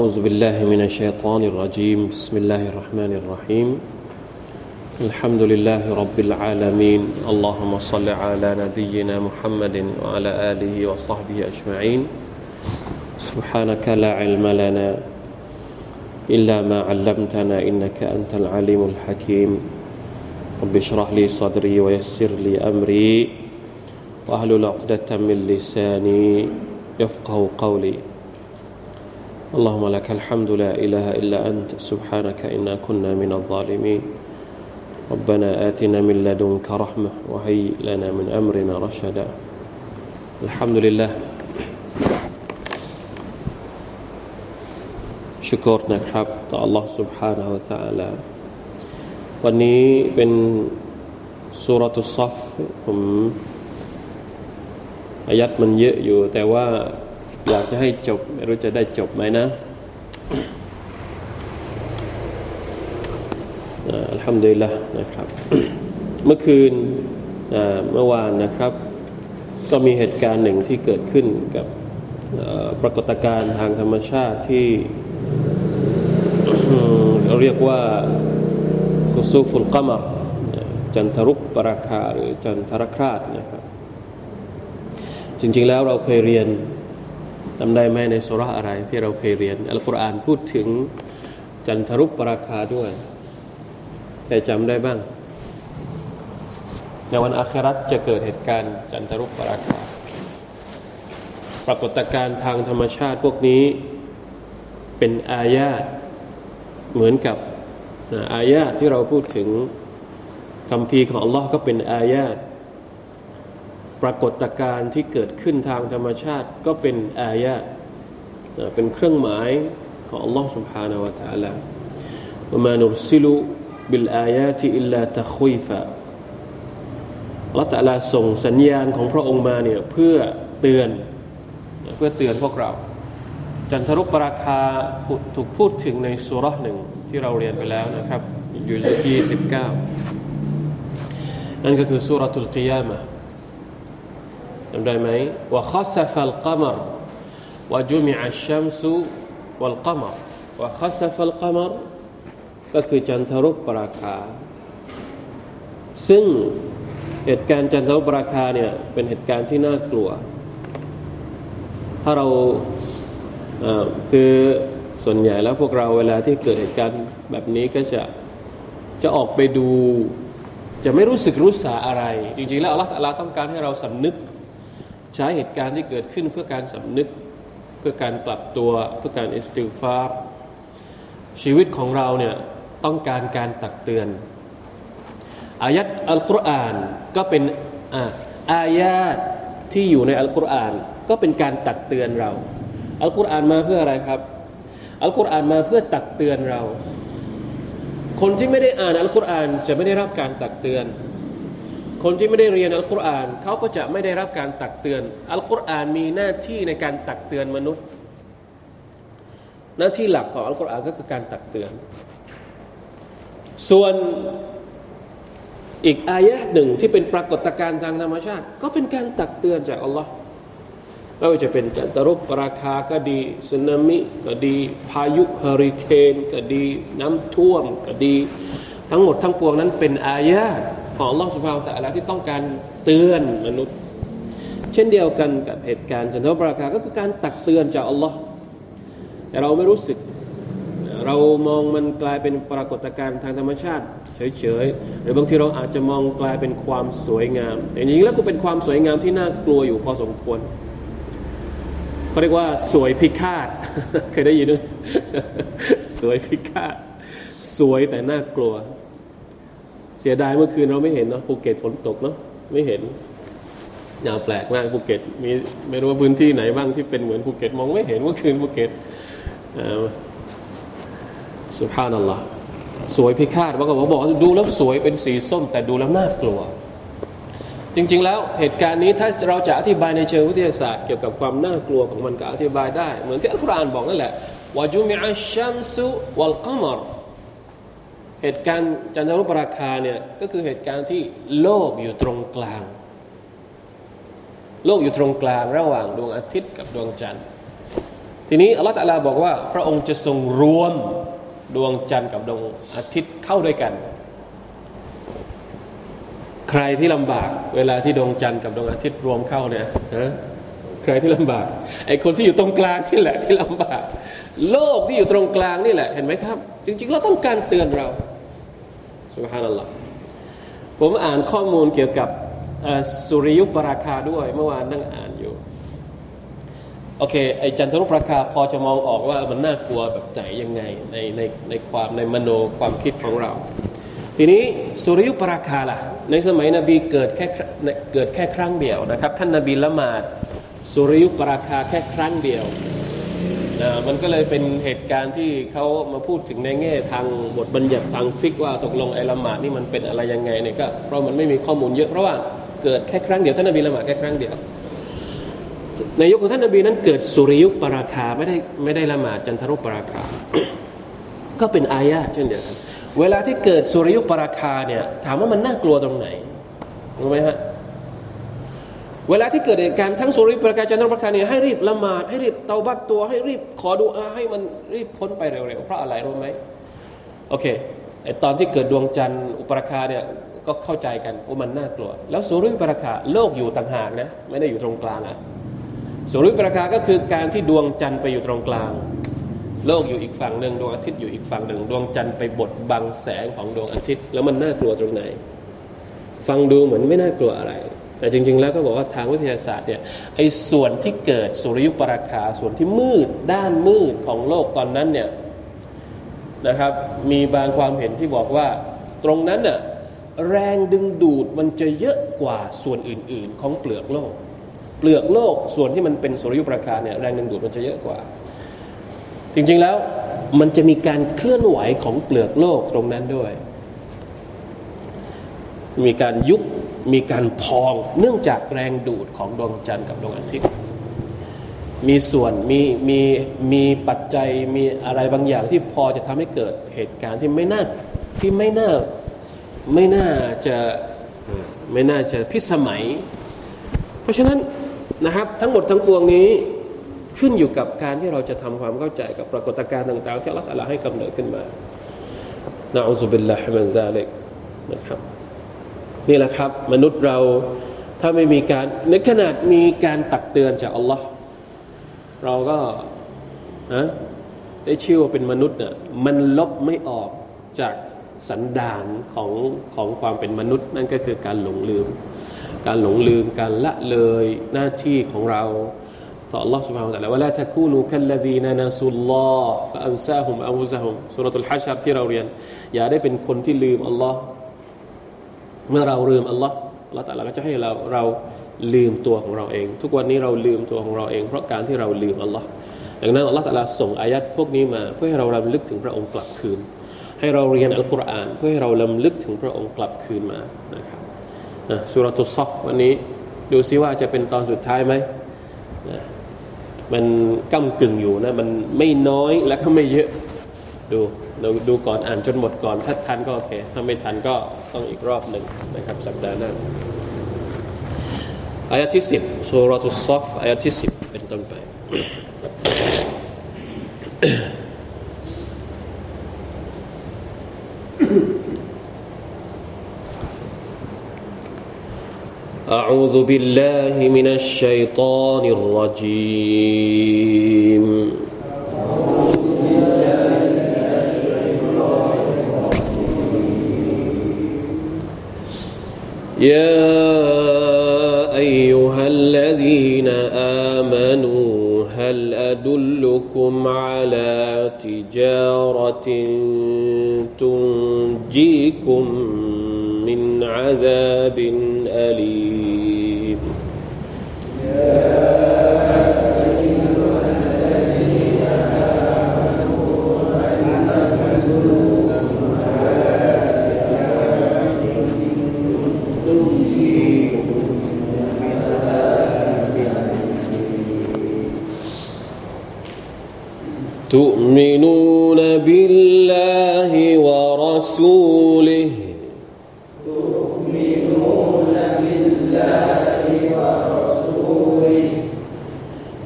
أعوذ بالله من الشيطان الرجيم. بسم الله الرحمن الرحيم. الحمد لله رب العالمين. اللهم صل على نبينا محمد وعلى آله وصحبه أجمعين. سبحانك لا علم لنا إلا ما علمتنا إنك أنت العليم الحكيم. رب اشرح لي صدري ويسر لي أمري. واحلل عقدة من لساني يفقه قولي. اللهم لك الحمد لا إله إلا أنت سبحانك إنا كنا من الظالمين ربنا آتنا من لدنك رحمة وهيئ لنا من أمرنا رشدا الحمد لله ชุกรนะครับต่อ Allah سبحانه และ تعالى วันนี้เป็นสุรตุซัฟผมอายัดมันเยอะอยู่ แต่ว่า อยากจะให้จบ ไม่รู้จะได้จบไหมนะอัลฮัมดุลิลละนะครับ เมื่อคืนเมื่อวานนะครับ ก็มีเหตุการณ์หนึ่งที่เกิดขึ้นกับปรากฏการณ์ทางธรรมชาติที่เรียกว่าคุซูฟุลกัมรจันทรุปปราคาหรือจันทรคราชนะครับ จริงๆแล้วเราเคยเรียน จำได้ไหมในสุราอะไรที่เราเคยเรียนอัลกุรอานพูดถึงจันทรุปปราคาด้วย แต่จำได้บ้าง ในวันอาคราตจะเกิดเหตุการณ์จันทรุปปราคา ปรากฏการณ์ทางธรรมชาติพวกนี้เป็นอายาตเหมือนกับอายาตที่เราพูดถึงคำพีของ Allah ก็เป็นอายาต ปรากฏการณ์ที่เกิดขึ้นทางธรรมชาติ ก็เป็นอายาตเป็นเครื่องหมายของ Allah سبحانه และ تعالى وما نرسل بالآيات إلا تخويفا อัลลอฮฺตะลาส่งสัญญาณของพระองค์มาเนี่ยเพื่อเตือนเพื่อเตือนพวกเรา จันทรุปราคาถูกพูดถึงในสุรหนึ่งที่เราเรียนไปแล้วนะครับ อยู่ที่สิบเก้านั่นก็คือสุรทุลกิยามะ จำได้ไหมว่าขัสฟัลกัมรว่าจุมิอัชชัมสุวัลกัมรว่าขัสฟัลกัมรก็คือจันทรุปราคา ซึ่งเหตุการณ์จันทรุปราคาเนี่ยเป็นเหตุการณ์ที่น่ากลัว ถ้าเราคือส่วนใหญ่แล้วพวกเราเวลาที่เกิดเหตุการณ์แบบนี้ก็จะจะออกไปดู จะไม่รู้สึกรู้สาอะไร จริงๆแล้วอัลลอฮฺต้องการให้เราสำนึก ใช้เหตุการณ์ที่เกิดขึ้นเพื่อการสำนึก เพื่อการกลับตัวเพื่อการอิสติฟาร์ชีวิตของเราเนี่ยต้องการการตักเตือน อายัดอัลกุรอานก็เป็นอายาตที่อยู่ในอัลกุรอานก็เป็นการตักเตือนเรา อัลกุรอานมาเพื่ออะไรครับ อัลกุรอานมาเพื่อตักเตือนเรา คนที่ไม่ได้อ่านอัลกุรอานจะไม่ได้รับการตักเตือน คนที่ไม่ได้เรียนอัลกุรอานเขาก็จะไม่ได้รับการตักเตือน อัลกุรอานมีหน้าที่ในการตักเตือนมนุษย์ หน้าที่หลักของอัลกุรอานก็คือการตักเตือน ส่วนอีกอายะหนึ่งที่เป็นปรากฏการณ์ทางธรรมชาติ ก็เป็นการตักเตือนจากอัลลอฮ์ไม่ว่าจะเป็นจันทรุปราคาก็ดีสึนามิก็ดี พายุเฮอริเคนก็ดี น้ำท่วมก็ดี ทั้งหมดทั้งปวงนั้นเป็นอายะ ของลอสุบฮาวตะลาที่ต้องการเตือนมนุษย์ เช่นเดียวกันกับเหตุการณ์จันทรุปราคาก็คือการตักเตือนจากอัลลอฮ์แต่เราไม่รู้สึก เรามองมันกลายเป็นปรากฏการณ์ทางธรรมชาติ เฉยๆหรือบางทีเราอาจจะมองกลายเป็นความสวยงาม แต่จริงๆแล้วก็เป็นความสวยงามที่น่ากลัวอยู่พอสมควรเขาเรียกว่าสวยพิฆาตเคยได้ยินด้วยสวยพิฆาตสวยแต่น่ากลัว เสียดายเมื่อคืนเราไม่เห็นเนาะภูเก็ตฝนตกเนาะไม่เห็นอย่างแปลกมากภูเก็ตมีไม่รู้ว่าพื้นที่ไหนบ้างที่เป็นเหมือนภูเก็ตมองไม่เห็นเมื่อคืนภูเก็ตسبحان اللهสวยพิฆาตบางคนบอกดูแล้วสวยเป็นสีส้ม แต่ดูแล้วน่ากลัว จริง ๆ แล้วเหตุการณ์นี้ถ้าเราจะอธิบายในเชิงวิทยาศาสตร์เกี่ยวกับความน่ากลัวของมันก็อธิบายได้ เหมือนที่อัลกุรอานบอกนั่นแหละوجمع الشمس والقمر เหตุการณ์จันทรุปราคาเนี่ยก็คือเหตุการณ์ที่โลกอยู่ตรงกลาง โลกอยู่ตรงกลางระหว่างดวงอาทิตย์กับดวงจันทร์ ทีนี้อัลลอฮฺตะลาบอกว่า พระองค์จะทรงรวมดวงจันทร์กับดวงอาทิตย์เข้าด้วยกัน ใครที่ลำบากเวลาที่ดวงจันทร์กับดวงอาทิตย์รวมเข้าเนี่ยนะใครที่ลำบากไอ้คนที่อยู่ตรงกลางนี่แหละที่ลำบาก โลกที่อยู่ตรงกลางนี่แหละเห็นไหมครับ จริงๆเราต้องการเตือนเรา สุภานัลลอฮ์ผมอ่านข้อมูลเกี่ยวกับสุริยุปราคาด้วยเมื่อวานนั่งอ่านอยู่ โอเค ไอจันทรุปราคาพอจะมองออกว่ามันน่ากลัวแบบไหนยังไงในในในความในมโนความคิดของเรา ทีนี้สุริยุปราคาล่ะ ในสมัยนบีเกิดแค่เกิดแค่ครั้งเดียวนะครับ ท่านนบีละหมาดสุริยุปราคาแค่ครั้งเดียว มันก็เลยเป็นเหตุการณ์ที่เขามาพูดถึงในแง่ทางบทบัญญัติทางฟิกว่าตกลงไอ้ละหมาดนี่มันเป็นอะไรยังไงเนี่ยก็เพราะมันไม่มีข้อมูลเยอะเพราะว่าเกิดแค่ครั้งเดียวท่านนบีละหมาดแค่ครั้งเดียวในยุคของท่านนบีนั้นเกิดสุริยุปราคาไม่ได้ไม่ได้ละหมาดจันทรุปราคา ก็เป็นอายะเช่นเดียวกันเวลาที่เกิดสุริยุปราคาเนี่ยถามว่ามันน่ากลัวตรงไหนรู้ไหมฮะ เวลาที่เกิดเหตุการณ์ทั้งสุริปราคาจันทรุปราคาเนี่ยให้รีบละหมาดให้รีบเตาบัตตัวให้รีบขอดูอาให้มันรีบพ้นไปเร็วๆเพราะอะไรรู้ไหมโอเคไอตอนที่เกิดดวงจันทร์อุปราคาเนี่ยก็เข้าใจกันว่ามันน่ากลัว แล้วสุริยุปราคาโลกอยู่ต่างหากนะไม่ได้อยู่ตรงกลางอะสุริยุปราคาก็คือการที่ดวงจันทร์ไปอยู่ตรงกลาง โลกอยู่อีกฝั่งหนึ่งดวงอาทิตย์อยู่อีกฝั่งหนึ่งดวงจันทร์ไปบดบังแสงของดวงอาทิตย์ แล้วมันน่ากลัวตรงไหน ฟังดูเหมือนไม่น่ากลัวอะไร แต่จริง ๆ แล้วก็บอกว่าทางวิทยาศาสตร์เนี่ยไอ้ส่วนที่เกิดสุริยุปราคาส่วนที่มืดด้านมืดของโลกตอนนั้นเนี่ยนะครับมีบางความเห็นที่บอกว่าตรงนั้นน่ะแรงดึงดูดมันจะเยอะกว่าส่วนอื่น ๆ ของเปลือกโลก เปลือกโลกส่วนที่มันเป็นสุริยุปราคาเนี่ยแรงดึงดูดมันจะเยอะกว่า จริงๆแล้วมันจะมีการเคลื่อนไหวของเปลือกโลกตรงนั้นด้วย มีการยุบ มีการพองเนื่องจากแรงดูดของดวงจันทร์กับดวงอาทิตย์ มีส่วนมีมีมีปัจจัยมีอะไรบางอย่างที่พอจะทำให้เกิดเหตุการณ์ที่ไม่น่าที่ไม่น่าไม่น่าจะไม่น่าจะพิสมัย เพราะฉะนั้นนะครับทั้งหมดทั้งปวงนี้ขึ้นอยู่กับการที่เราจะทำความเข้าใจกับปรากฏการณ์ต่าง ๆ ที่อัลลอฮฺให้กำเนิดขึ้นมานะอุบิลลาฮิมันซาล็กนะครับ นี่แหละครับ มนุษย์เราถ้าไม่มีการในขนาดมีการตักเตือนจากอัลลอฮ์เราก็นะได้ชื่อว่าเป็นมนุษย์เนี่ยมันลบไม่ออกจากสันดานของของความเป็นมนุษย์ นั่นก็คือการหลงลืมการหลงลืมการละเลยหน้าที่ของเราต่อ Allah سبحانه และ تعالى ว่าละตะคูนูคัลลดีนานาสุลลอฮ์ฟะอันซาฮุมอัลซะฮุมสุรทูลฮัชรที่เราเรียน อย่าได้เป็นคนที่ลืมอัลลอฮ์ เมื่อเราลืมอัลลอฮ์อัลลอฮ์แต่ละก็จะให้เราเราลืมตัวของเราเอง ทุกวันนี้เราลืมตัวของเราเอง เพราะการที่เราลืมอัลลอฮ์ดังนั้นอัลลอฮ์แต่ละส่งอายัดพวกนี้มา เพื่อให้เรารำลึกถึงพระองค์กลับคืน ให้เราเรียนอัลกุรอาน เพื่อให้เราลำลึกถึงพระองค์กลับคืนมานะครับสุรตุซอฟวันนี้ดูซิว่าจะเป็นตอนสุดท้ายไหมนะมันก้ากึ่งอยู่นะมันไม่น้อยและก็ไม่เยอะ ดูเราดูก่อนอ่านจนหมดก่อน ถ้าทันก็โอเค ถ้าไม่ทันก็ต้องอีกรอบหนึ่งนะครับ สัปดาห์หน้าอายะที่สิบสุรตุซอฟอายะที่สิบเป็นต้นไป أعوذ بالله من الشيطان الرجيم يا أيها الذين آمنوا هل أدلكم على تجارة تنجيكم من عذاب أليم؟ تؤمنون بالله ورسوله.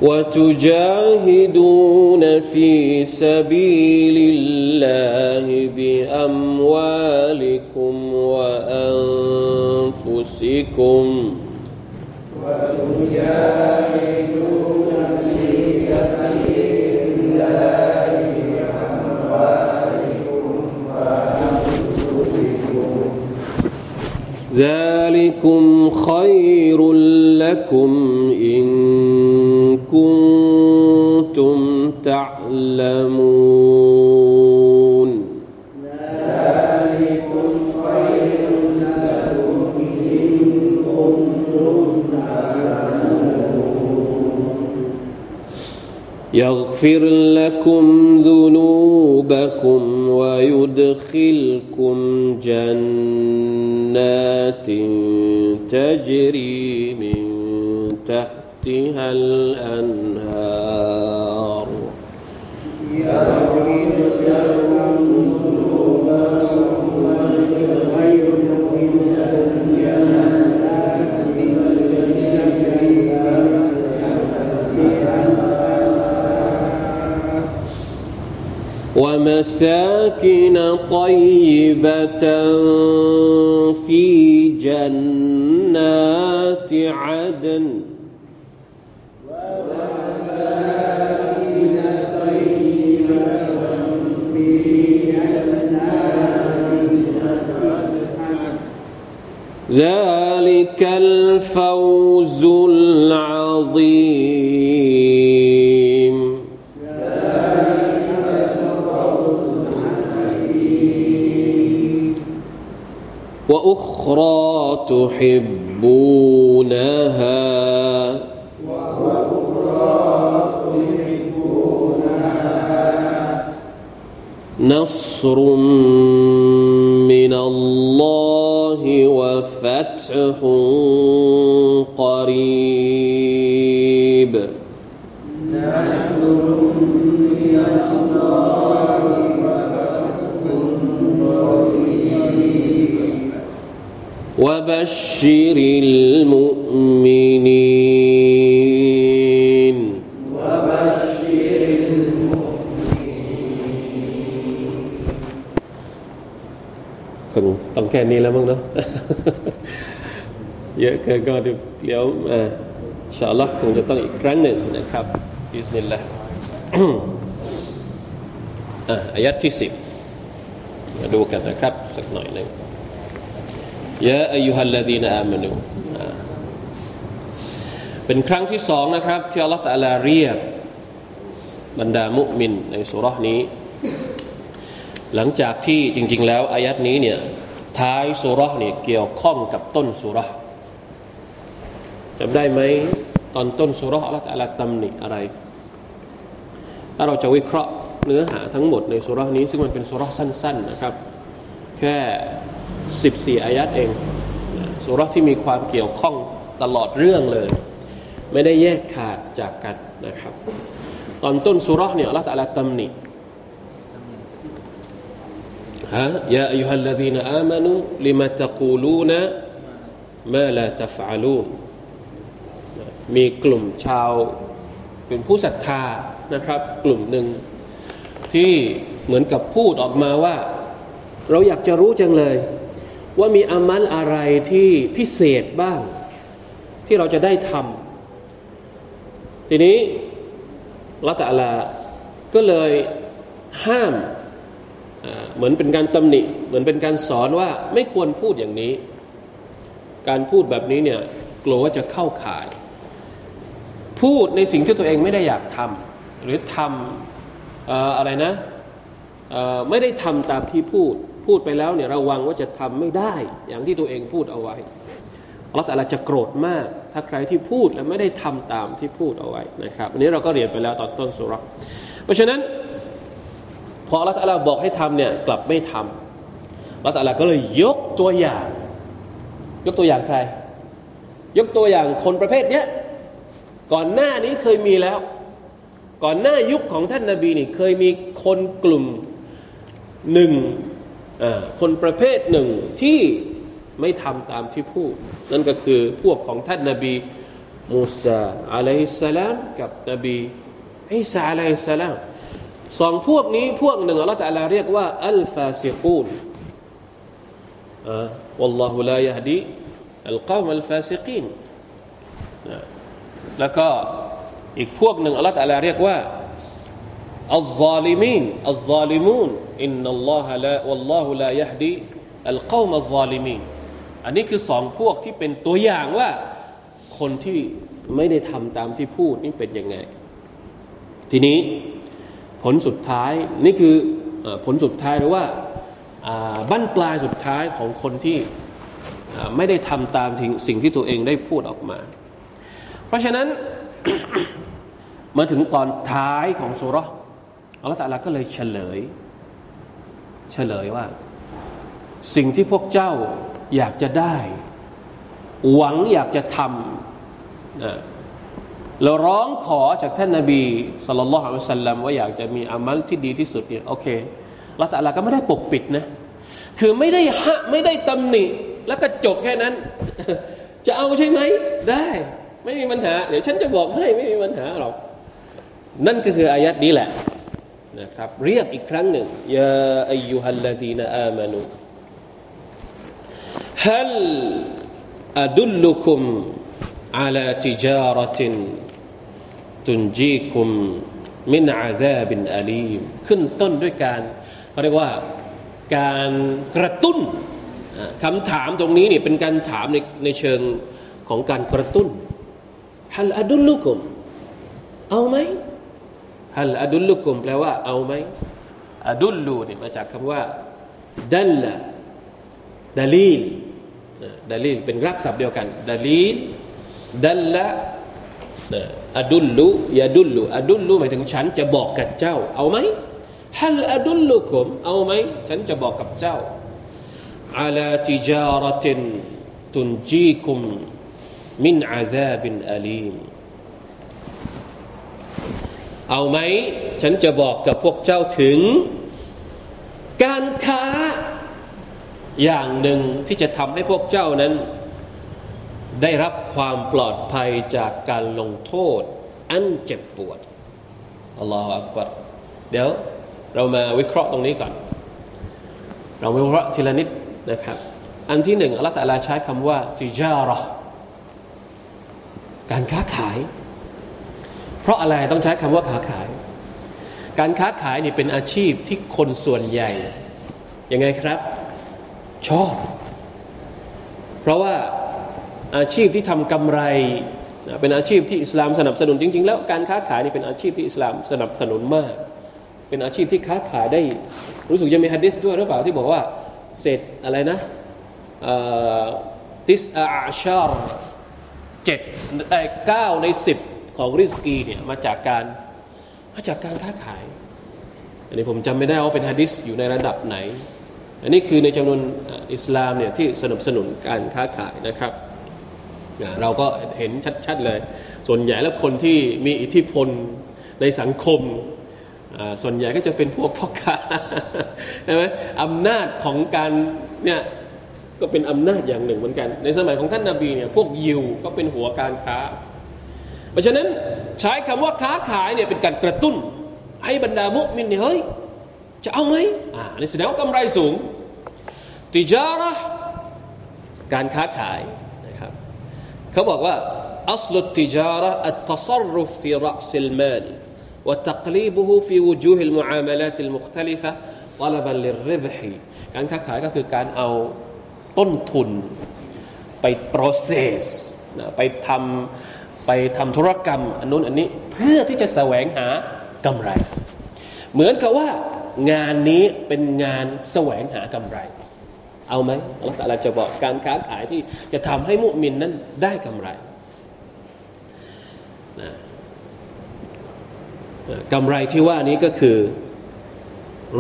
وتجاهدون في سبيل الله بأموالكم وأنفسكم. وتجاهدون ذلكم خير لكم إن كنتم تعلمون. ذلكم خير لكم إن كنتم تعلمون يغفر لكم ذنوبكم ويدخلكم تجري وأخرى تحبونها. نصر من الله وفتح قريب. وبشر المؤمنين وبشر المؤمنين ต้องแค่นี้แล้วมั้งเนาะเยอะเกินก็เดี๋ยวอ่าชาลักคงจะต้องอีกครั้งหนึ่งนะครับบิสมิลลาห์อ่าอายัดที่สิบมาดูกันนะครับสักหน่อยหนึ่ง ยะอายุฮัลลาดีนอามานูเป็นครั้งที่สองนะครับ ที่อัลลอฮฺตะลาเรียกบรรดามุมินในสุรานี้ หลังจากที่จริง ๆ แล้วอายัดนี้เนี่ยท้ายสุราเนี่ยเกี่ยวข้องกับต้นสุราจำได้ไหมตอนต้นสุราอัลลอฮฺตะลาตำหนิอะไรถ้าเราจะวิเคราะห์เนื้อหาทั้งหมดในสุรานี้ ซึ่งมันเป็นสุราสั้น ๆ นะครับ แค่ 14 อายัดเองสุรที่มีความเกี่ยวข้องตลอดเรื่องเลย ไม่ได้แยกขาดจากกันนะครับ ตอนต้นสุรเนี่ยละตัลลตำหนิฮะยาอายุฮัลลดีนอามานุลิมาตะกูลูนะมาลาตฟาลูนมีกลุ่มชาวเป็นผู้ศรัทธานะครับ กลุ่มหนึ่งที่เหมือนกับพูดออกมาว่า เราอยากจะรู้จังเลย ว่ามีอามัลอะไรที่พิเศษบ้าง ที่เราจะได้ทำทีนี้ละตัลาก็เลยห้ามเหมือนเป็นการตำหนิ เหมือนเป็นการสอนว่าไม่ควรพูดอย่างนี้ การพูดแบบนี้เนี่ยกลัวว่าจะเข้าข่าย พูดในสิ่งที่ตัวเองไม่ได้อยากทำหรือทำอะไรนะไม่ได้ทำตามที่พูด พูดไปแล้วเนี่ยระวังว่าจะทำไม่ได้ อย่างที่ตัวเองพูดเอาไว้อัลลอฮฺแต่ละจะโกรธมาก ถ้าใครที่พูดแล้วไม่ได้ทำตามที่พูดเอาไว้นะครับอันนี้เราก็เรียนไปแล้วตอนต้นสุรเพราะฉะนั้นพออัลลอฮฺแต่บอกให้ทำเนี่ยกลับไม่ทำอัลลอฮฺแต่ละก็เลยยกตัวอย่าง ยกตัวอย่างใคร ยกตัวอย่างคนประเภทเนี้ยก่อนหน้านี้เคยมีแล้ว ก่อนหน้ายุคของท่านนาบีนี่เคยมีคนกลุ่มหนึ่ง คนประเภทหนึ่งที่ไม่ทำตามที่พูด นั่นก็คือพวกของท่านนาบีมูซาอะลัยฮิสสลามกับนบีอิสาอะลัยฮิสสลามสองพวกนี้พวกหนึ่งอัลลอฮฺจะเรียกว่าالفاسقون والله لا يهدي القوم الفاسقينแล้วก็อีกพวกหนึ่งอัลลอฮฺจะเรียกว่า الظالمين الظالمون إن الله لا والله لا يهدي القوم الظالمينอันนี้คือสองพวกที่เป็นตัวอย่างว่าคนที่ไม่ได้ทำตามที่พูดนี่เป็นยังไง ทีนี้ผลสุดท้ายนี่คือผลสุดท้ายหรือว่าบั้นปลายสุดท้ายของคนที่ไม่ได้ทำตามสิ่งที่ตัวเองได้พูดออกมา เพราะฉะนั้นมาถึงตอนท้ายของสุร อัลลอฮฺตะลาก็เลยเฉลย เฉลยว่า สิ่งที่พวกเจ้าอยากจะได้ หวังอยากจะทำเราร้องขอจากท่านนาบีสุลต่านละฮ์อัลสัลลัมว่าอยากจะมีอามัลที่ดีที่สุดเนี่ยโอเคเราแต่ละก็ไม่ได้ปกปิดนะ คือไม่ได้ฮะไม่ได้ตำหนิ แล้วก็จบแค่นั้น จะเอาใช่ไหมได้ ไม่มีปัญหา เดี๋ยวฉันจะบอกให้ไม่มีปัญหาหรอกนั่นก็คืออายัดนี้แหละ นะครับเรียกอีกครั้งหนึ่งยาอายุฮัลลาดีนอามานุฮัลอดุลลุคุมอาลาติจาระตินตุนจีคุมมินอาซาบินอาลีมขึ้นต้นด้วยการเขาเรียกว่าการกระตุ้นคำถามตรงนี้เนี่ยเป็นการถามในในเชิงของการกระตุ้นฮัลอดุลลุคุมเอาไหม ฮัลอดุลลุกุมแปลว่าเอาไหมอดุลลูเนี่ยมาจากคำว่าดัลละดาลีลดาลีลเป็นรักศัพท์เดียวกันดาลีลดัลละอดุลลุยาดุลลุอดุลลุหมายถึงฉันจะบอกกับเจ้า เอาไหมฮัลอดุลลุคุมเอาไหมฉันจะบอกกับเจ้าอาลาติจาระตินตุนจีคุมมินอาซาบินอาลีม เอาไหมฉันจะบอกกับพวกเจ้าถึง การค้าอย่างหนึ่งที่จะทำให้พวกเจ้านั้น ได้รับความปลอดภัยจากการลงโทษ อันเจ็บปวดอัลลอฮฺอักบารเดี๋ยวเรามาวิเคราะห์ตรงนี้ก่อน เราวิเคราะห์ทีละนิดนะครับ อันที่หนึ่งอัลลอฮฺตะลาใช้คำว่าติจาระการค้าขาย เพราะอะไรต้องใช้คำว่าค้าขาย การค้าขายนี่เป็นอาชีพที่คนส่วนใหญ่ยังไงครับ ชอบ เพราะว่าอาชีพที่ทำกำไรเป็นอาชีพที่อิสลามสนับสนุนจริง ๆ แล้วการค้าขายนี่เป็นอาชีพที่อิสลามสนับสนุนมาก เป็นอาชีพที่ค้าขายได้ รู้สึกจะมีฮะดิษด้วยหรือเปล่าที่บอกว่าเศษอะไรนะติสอาชาร์เจ็ดเก้าในสิบ ของริสกีเนี่ยมาจากการมาจากการค้าขาย อันนี้ผมจำไม่ได้ว่าเป็นฮะดิษอยู่ในระดับไหน อันนี้คือในจำนวนอิสลามเนี่ยที่สนับสนุนการค้าขายนะครับ เราก็เห็นชัดๆเลย ส่วนใหญ่แล้วคนที่มีอิทธิพลในสังคมส่วนใหญ่ก็จะเป็นพวกพ่อค้าใช่ไหมอำนาจของการเนี่ยก็เป็นอำนาจอย่างหนึ่งเหมือนกัน ในสมัยของท่านนาบีเนี่ยพวกยิวก็เป็นหัวการค้า เพราะฉะนั้นใช้คำว่าค้าขายเนี่ยเป็นการกระตุ้น ให้บรรดามุมินเนี่ยเฮ้ยจะเอาไหมอ่านี่แสดงว่ากำไรสูง ติจาระการค้าขายนะครับเขาบอกว่าอัลลุติจาระอัตตัรรุฟฟีรัสลมาล وتقليبه في وجوه المعاملات المختلفة طلبا للربح การค้าขายก็คือการเอาต้นทุนไป process นะไปทำ ไปทำธุรกรรมอันนู้นอันนี้เพื่อที่จะแสวงหากำไร เหมือนกับว่างานนี้เป็นงานแสวงหากำไร เอาไหมอัลลอฮฺจะบอกการค้าขายที่จะทำให้มุมินนั้นได้กำไรนะกำไรที่ว่านี้ก็คือ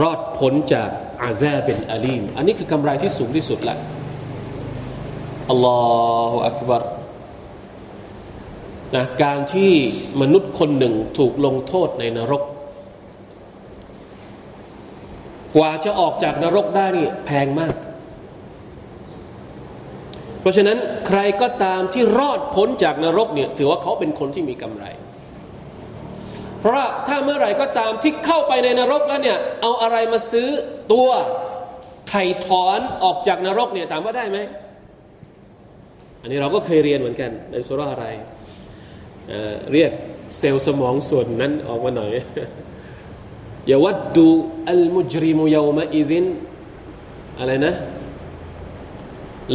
รอดพ้นจากอาแซเป็นอาลีม อันนี้คือกำไรที่สูงที่สุดแล้วอัลลอฮฺอักบาร นะการที่มนุษย์คนหนึ่งถูกลงโทษในนรก กว่าจะออกจากนรกได้นี่แพงมาก เพราะฉะนั้นใครก็ตามที่รอดพ้นจากนรกเนี่ยถือว่าเขาเป็นคนที่มีกำไร เพราะถ้าเมื่อไหร่ก็ตามที่เข้าไปในนรกแล้วเนี่ยเอาอะไรมาซื้อตัวไถ่ถอนออกจากนรกเนี่ยถามว่าได้ไหมอันนี้เราก็เคยเรียนเหมือนกันในสุราอะไร เรียกเซลล์สมองส่วนนั้นออกมาหน่อยยาวัดดูอัลมุจริมุยาวมาอิดินอะไรนะ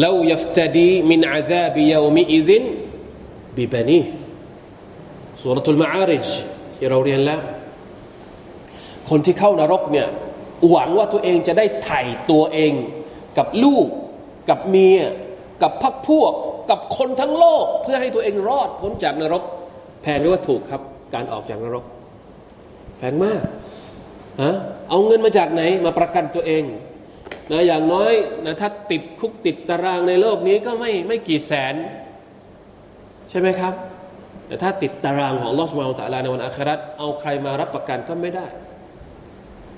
เลายัฟตดีมินอาซาบิยาวมิอิดินบิบันีสุรทูลมาอาริจที่เราเรียนแล้ว คนที่เข้านรกเนี่ยหวังว่าตัวเองจะได้ไถ่ตัวเอง กับลูก กับเมีย กับพักพวก กับคนทั้งโลก เพื่อให้ตัวเองรอดพ้นจากนรก แพงหรือว่าถูกครับ การออกจากนรก แพงมากฮะเอาเงินมาจากไหน มาประกันตัวเองนะอย่างน้อยนะถ้าติดคุกติดตารางในโลกนี้ก็ไม่ไม่กี่แสน ใช่ไหมครับ แต่ถ้าติดตารางของลอสมาอัลตะลาในวันอาคราตเอาใครมารับประกันก็ไม่ได้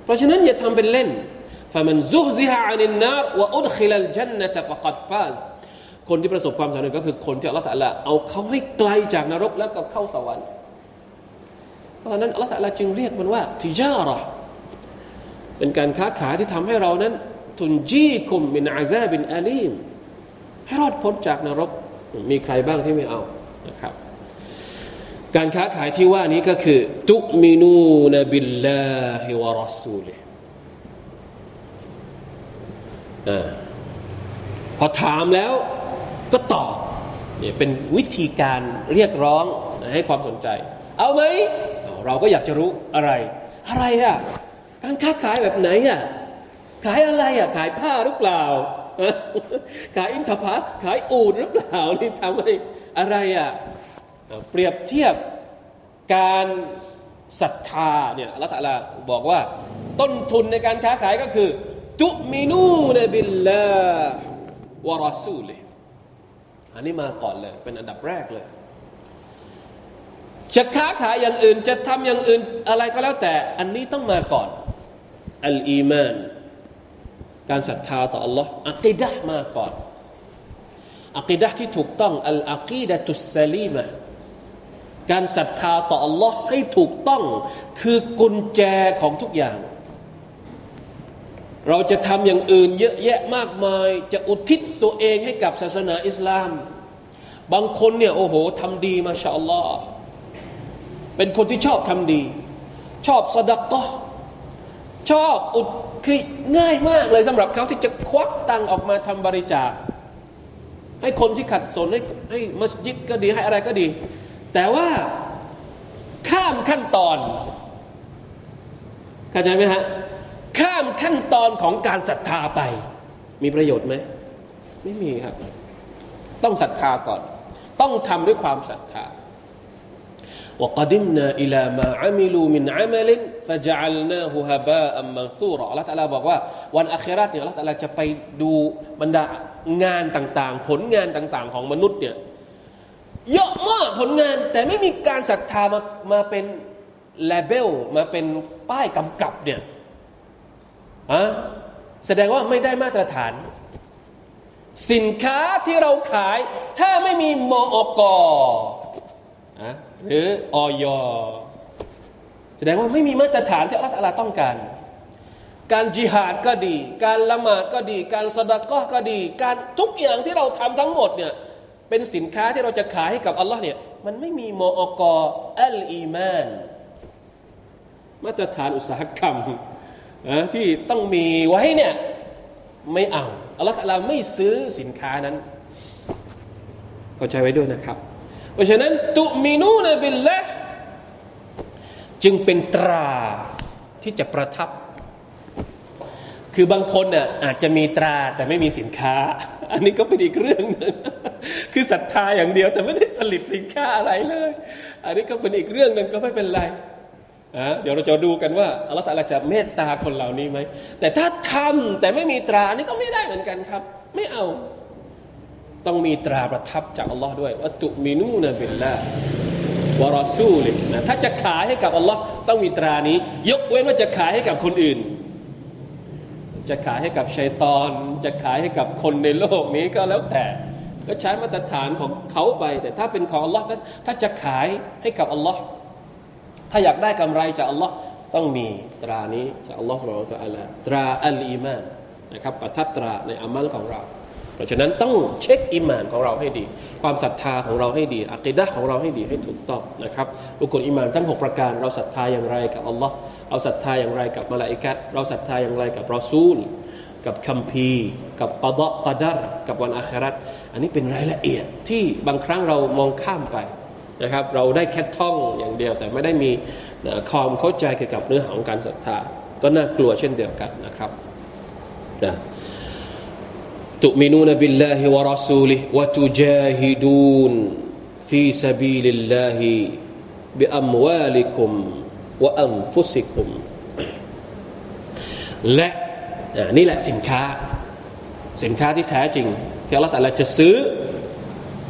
เพราะฉะนั้นอย่าทำเป็นเล่น فمن زهزها عن النار وأدخل الجنة فقد فاز คนที่ประสบความสำเร็จก็คือคนที่อัลลอฮฺตะลาเอาเขาให้ไกลจากนรกแล้วก็เข้าสวรรค์ เพราะฉะนั้นอัลลอฮฺตะลาจึงเรียกมันว่าทิจาระเป็นการค้าขายที่ทำให้เรานั้น ทุนจีคุมมินอาซาบินอาลีมให้รอดพ้นจากนรกมีใครบ้างที่ไม่เอานะครับ การค้าขายที่ว่านี้ก็คือ ตุมินูนบิลลาฮิวะรัสูลิพอถามแล้ว ก็ตอบเนี่ยเป็นวิธีการเรียกร้องให้ความสนใจ เอาไหม เราก็อยากจะรู้อะไร อะไรอะการค้าขายแบบไหนอะขายอะไรอะขายผ้าหรือเปล่า ขายอินทผาขายอูดหรือเปล่านี่ทำให้อะไรอะเปรียบเทียบการศรัทธาเนี่ยละตัลลาบอกว่า ต้นทุนในการค้าขายก็คือ ตุมินูนบิลลาวะรอซูล อันนี้มาก่อนเลย เป็นอันดับแรกเลย จะค้าขายอย่างอื่น จะทำอย่างอื่นอะไรก็แล้วแต่ อันนี้ต้องมาก่อน อัลอีมาน การศรัทธาต่อ Allah อักีดะมาก่อนอักีดะที่ถูกต้องอัลอักีดะตุสซลีมะการศรัทธาต่อ Allah ให้ถูกต้อง คือกุญแจของทุกอย่าง เราจะทำอย่างอื่นเยอะแยะมากมาย จะอุทิศตัวเองให้กับศาสนาอิสลาม บางคนเนี่ยโอ้โหทำดีมาชาอัลลอฮ์เป็นคนที่ชอบทำดี ชอบสดักก็ชอบอุดคือง่ายมากเลยสำหรับเขาที่จะควักตังออกมาทำบริจาค ให้คนที่ขัดสนให้ให้มัสยิดก็ดีให้อะไรก็ดี แต่ว่าข้ามขั้นตอนเข้าใจไหมฮะ ข้ามขั้นตอนของการศรัทธาไป มีประโยชน์ไหมไม่มีครับ ต้องศรัทธาก่อน ต้องทำด้วยความศรัทธา وقدمنا إلى ما عملوا من عمل فجعلناه هباء منثورا อัลลอฮฺตะลาบอกว่าวันอาคราตเนี่ยอัลลอฮฺตะลาจะไปดูบรรดางานต่างๆ ผลงานต่างๆ ของมนุษย์เนี่ยเยอะมากผลงานแต่ไม่มีการศรัทธามามาเป็นเลเบลมาเป็นป้ายกำกับเนี่ย อะแสดงว่าไม่ได้มาตรฐาน สินค้าที่เราขาย ถ้าไม่มีมอกอะหรือออยแสดงว่าไม่มีมาตรฐานที่อัลลอฮฺต้องการ การจิหาดก็ดี การละหมาดก็ดี การสดก็ก็ดี การทุกอย่างที่เราทำทั้งหมดเนี่ยเป็นสินค้าที่เราจะขายให้กับอัลลอฮ์เนี่ยมันไม่มีมอกอัลอีมาน มาตรฐานอุตสาหกรรม ที่ต้องมีไว้เนี่ยไม่เอาอัลลอฮฺไม่ซื้อสินค้านั้นเข้าใจไว้ด้วยนะครับ เพราะฉะนั้นตุมินูนบิลละจึงเป็นตราที่จะประทับ คือบางคนน่ะอาจจะมีตราแต่ไม่มีสินค้า อันนี้ก็เป็นอีกเรื่องนึงคือศรัทธาอย่างเดียวแต่ไม่ได้ผลิตสินค้าอะไรเลย อันนี้ก็เป็นอีกเรื่องหนึ่งก็ไม่เป็นไร เดี๋ยวเราจะดูกันว่าอัลลอฮฺจะเมตตาคนเหล่านี้ไหม แต่ถ้าทำแต่ไม่มีตรานี่ก็ไม่ได้เหมือนกันครับ ไม่เอา ต้องมีตราประทับจากอัลลอฮ์ด้วยว่าตุมินูนะบิลละวรอซูลินะถ้าจะขายให้กับอัลลอฮ์ต้องมีตรานี้ ยกเว้นว่าจะขายให้กับคนอื่น จะขายให้กับชัยตอน จะขายให้กับคนในโลกนี้ก็แล้วแต่ก็ใช้มาตรฐานของเขาไป แต่ถ้าเป็นของอัลลอฮ์ถ้าจะขายให้กับอัลลอฮ์ ถ้าอยากได้กำไรจากอัลลอฮ์ต้องมีตรานี้จากอัลลอฮ์สุบฮานะอัลลอฮ์ตราอัลอีมานนะครับประทับตราในอามัลของเรา เพราะฉะนั้นต้องเช็คอิมานของเราให้ดี ความศรัทธาของเราให้ดีอัคดะของเราให้ดีให้ถูกต้องนะครับอุกลอิมานทั้ง 6 ประการเราศรัทธาอย่างไรกับอัลลอฮ์เราศรัทธาอย่างไรกับมาลาอิกัดเราศรัทธาอย่างไรกับรอซูล กับคัมภีร์ กับกอดกอดัรกับวันอาคราตอันนี้เป็นรายละเอียดที่บางครั้งเรามองข้ามไป นะครับ เราได้แค่ท่องอย่างเดียว แต่ไม่ได้มีความเข้าใจเกี่ยวกับเนื้อหาของการศรัทธา ก็น่ากลัวเช่นเดียวกันนะครับนะتؤمنون بالله ورسوله وتجاهدون في سبيل الله بأموالكم وأنفسكم และนี่แหละสินค้า สินค้าที่แท้จริงที่อัลลอฮฺตะอาลาจะซื้อ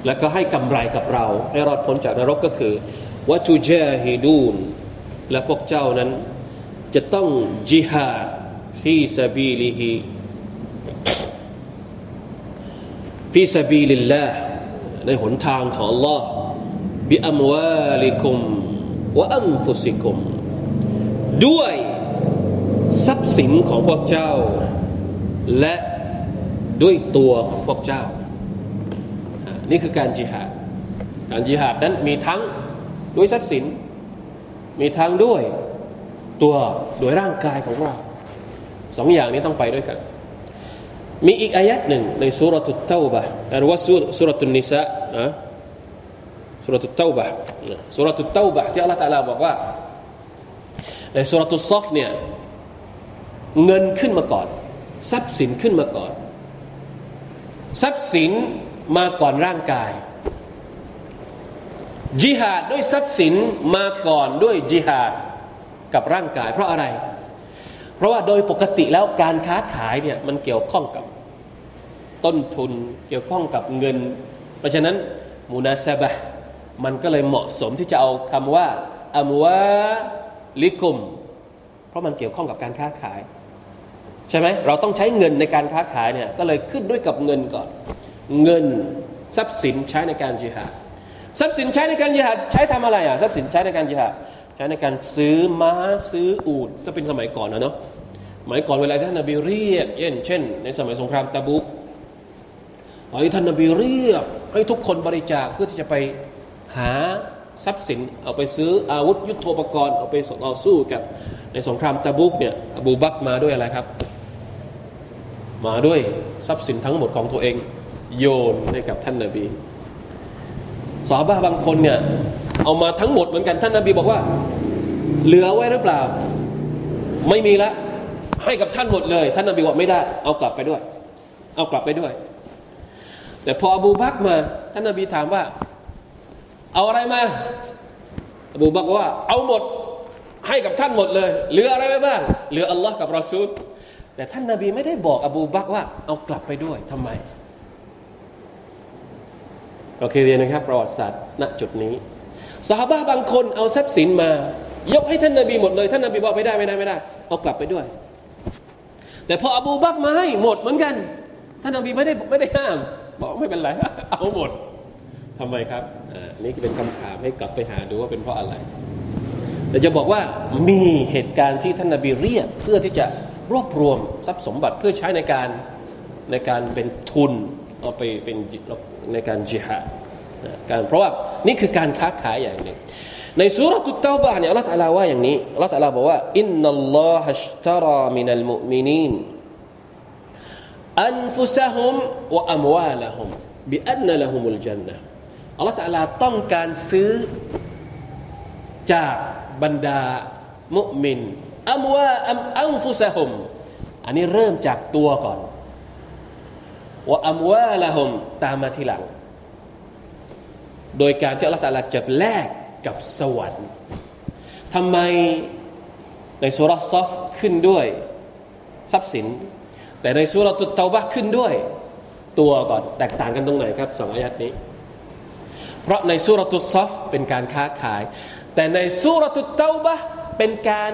แล้วก็ให้กำไรกับเรา ให้รอดพ้นจากนรกก็คือوتجاهدون และพวกเจ้านั้น จะต้องจิฮาดฟีซาบีลิฮิฟีซาบีลิลลาในหนทางของ Allah بأموالكم وأنفسكم ด้วยทรัพย์สินของพวกเจ้า และด้วยตัวของพวกเจ้า นี่คือการจิฮาด การจิฮาดนั้นมีทั้งด้วยทรัพย์สิน มีทั้งด้วยตัวโดยร่างกายของเราสองอย่างนี้ต้องไปด้วยกัน มีอีกอายัดหนึ่งในสุรทุตเตาบะหรือว่าสุรทุนนิสะนะสุรทุตเตาบะสุรทุตเตาบะที่อัลลอฮฺตะลาบอกว่าในสุรทุซอฟเนี่ยเงินขึ้นมาก่อน ทรัพย์สินขึ้นมาก่อน ทรัพย์สิน มาก่อนร่างกาย จิฮาดด้วยทรัพย์สินมาก่อนด้วยจิฮาดกับร่างกาย เพราะอะไร เพราะว่าโดยปกติแล้วการค้าขายเนี่ยมันเกี่ยวข้องกับต้นทุนเกี่ยวข้องกับเงิน เพราะฉะนั้นมูนาซาบะมันก็เลยเหมาะสมที่จะเอาคำว่าอัมวาลิกุม เพราะมันเกี่ยวข้องกับการค้าขาย ใช่ไหมเราต้องใช้เงินในการค้าขายเนี่ยก็เลยขึ้นด้วยกับเงินก่อน เงินทรัพย์สินใช้ในการจิฮาดทรัพย์สินใช้ในการยิหาดใช้ทำอะไรอะทรัพย์สินใช้ในการยิหาดใช้ในการซื้อม้าซื้ออูฐถ้าเป็นสมัยก่อนนะเนาะสมัยก่อนเวลาท่านนบีเรียกเช่นเช่น ในสมัยสงครามตะบุกให้ท่านนบีเรียกให้ทุกคนบริจาคเพื่อที่จะไปหาทรัพย์สินเอาไปซื้ออาวุธยุโทโธปกรณ์เอาไปต่อสู้กับในสงครามตะบุกเนี่ยอบูบักมาด้วยอะไรครับ มาด้วยทรัพย์สินทั้งหมดของตัวเอง โยนให้กับท่านนบีสาบะบางคนเนี่ยเอามาทั้งหมดเหมือนกันท่านนาบีบอกว่า เหลือไว้หรือเปล่า ไม่มีละ ให้กับท่านหมดเลย ท่านนาบีบอกไม่ได้ เอากลับไปด้วย เอากลับไปด้วย แต่พออบูบักมา ท่านนาบีถามว่า เอาอะไรมาอบูบักว่า เอาหมด ให้กับท่านหมดเลย เหลืออะไรไว้บ้างเหลืออัลลอฮ์กับรอซูลแต่ท่านนาบีไม่ได้บอกอบูบักว่า เอากลับไปด้วยทำไม เราเคยเรียนนะครับ ประวัติศาสตร์ณจุดนี้สหบ้าบางคนเอาทรัพย์สินมา ยกให้ท่านนาบีหมดเลย ท่านนาบีบอกไม่ได้ไม่ได้ไม่ได้เอากลับไปด้วย แต่พออบูบักมาให้หมดเหมือนกัน ท่านนาบีไม่ได้ไม่ได้ห้าม บอกไม่เป็นไรเอาหมดทำไมครับอ่านี่เป็นคำถามให้กลับไปหาดูว่าเป็นเพราะอะไรแต่จะบอกว่ามีเหตุการณ์ที่ท่านนาบีเรียกเพื่อที่จะรวบรวมทรัพย์สมบัติเพื่อใช้ในการในการเป็นทุนเอาไปเป็น ในการจิฮาดการเพราะว่านี่คือการค้าขายอย่างหนึ่งในสุรตุตเตาบะเนี่ยอัลลอฮฺตะลาว่าอย่างนี้อัลลอฮฺตะลาบอกว่าอินนัลลอฮฺชตรามินัลมุมินีนอันฟุซะฮุมวะอัมวาลฮุมบิอันนละฮุมุลจันนะอัลลอฮฺตะลาต้องการซื้อจากบรรดามุมินอัมวาอัมอัมฟุซะฮุมอันนี้เริ่มจากตัวก่อน ว่าอัมวาละฮุมตามมาทีหลัง โดยการที่อัลลอฮฺตาลาจะแลกกับสวรรค์ทำไมในสุรซอฟขึ้นด้วย ทรัพย์สิน แต่ในสุรตุตเตาบะขึ้นด้วย ตัวก่อนแตกต่างกันตรงไหนครับสองอายัดนี้ เพราะในสุรตุซอฟเป็นการค้าขาย แต่ในสุรตุตเตาบะเป็นการ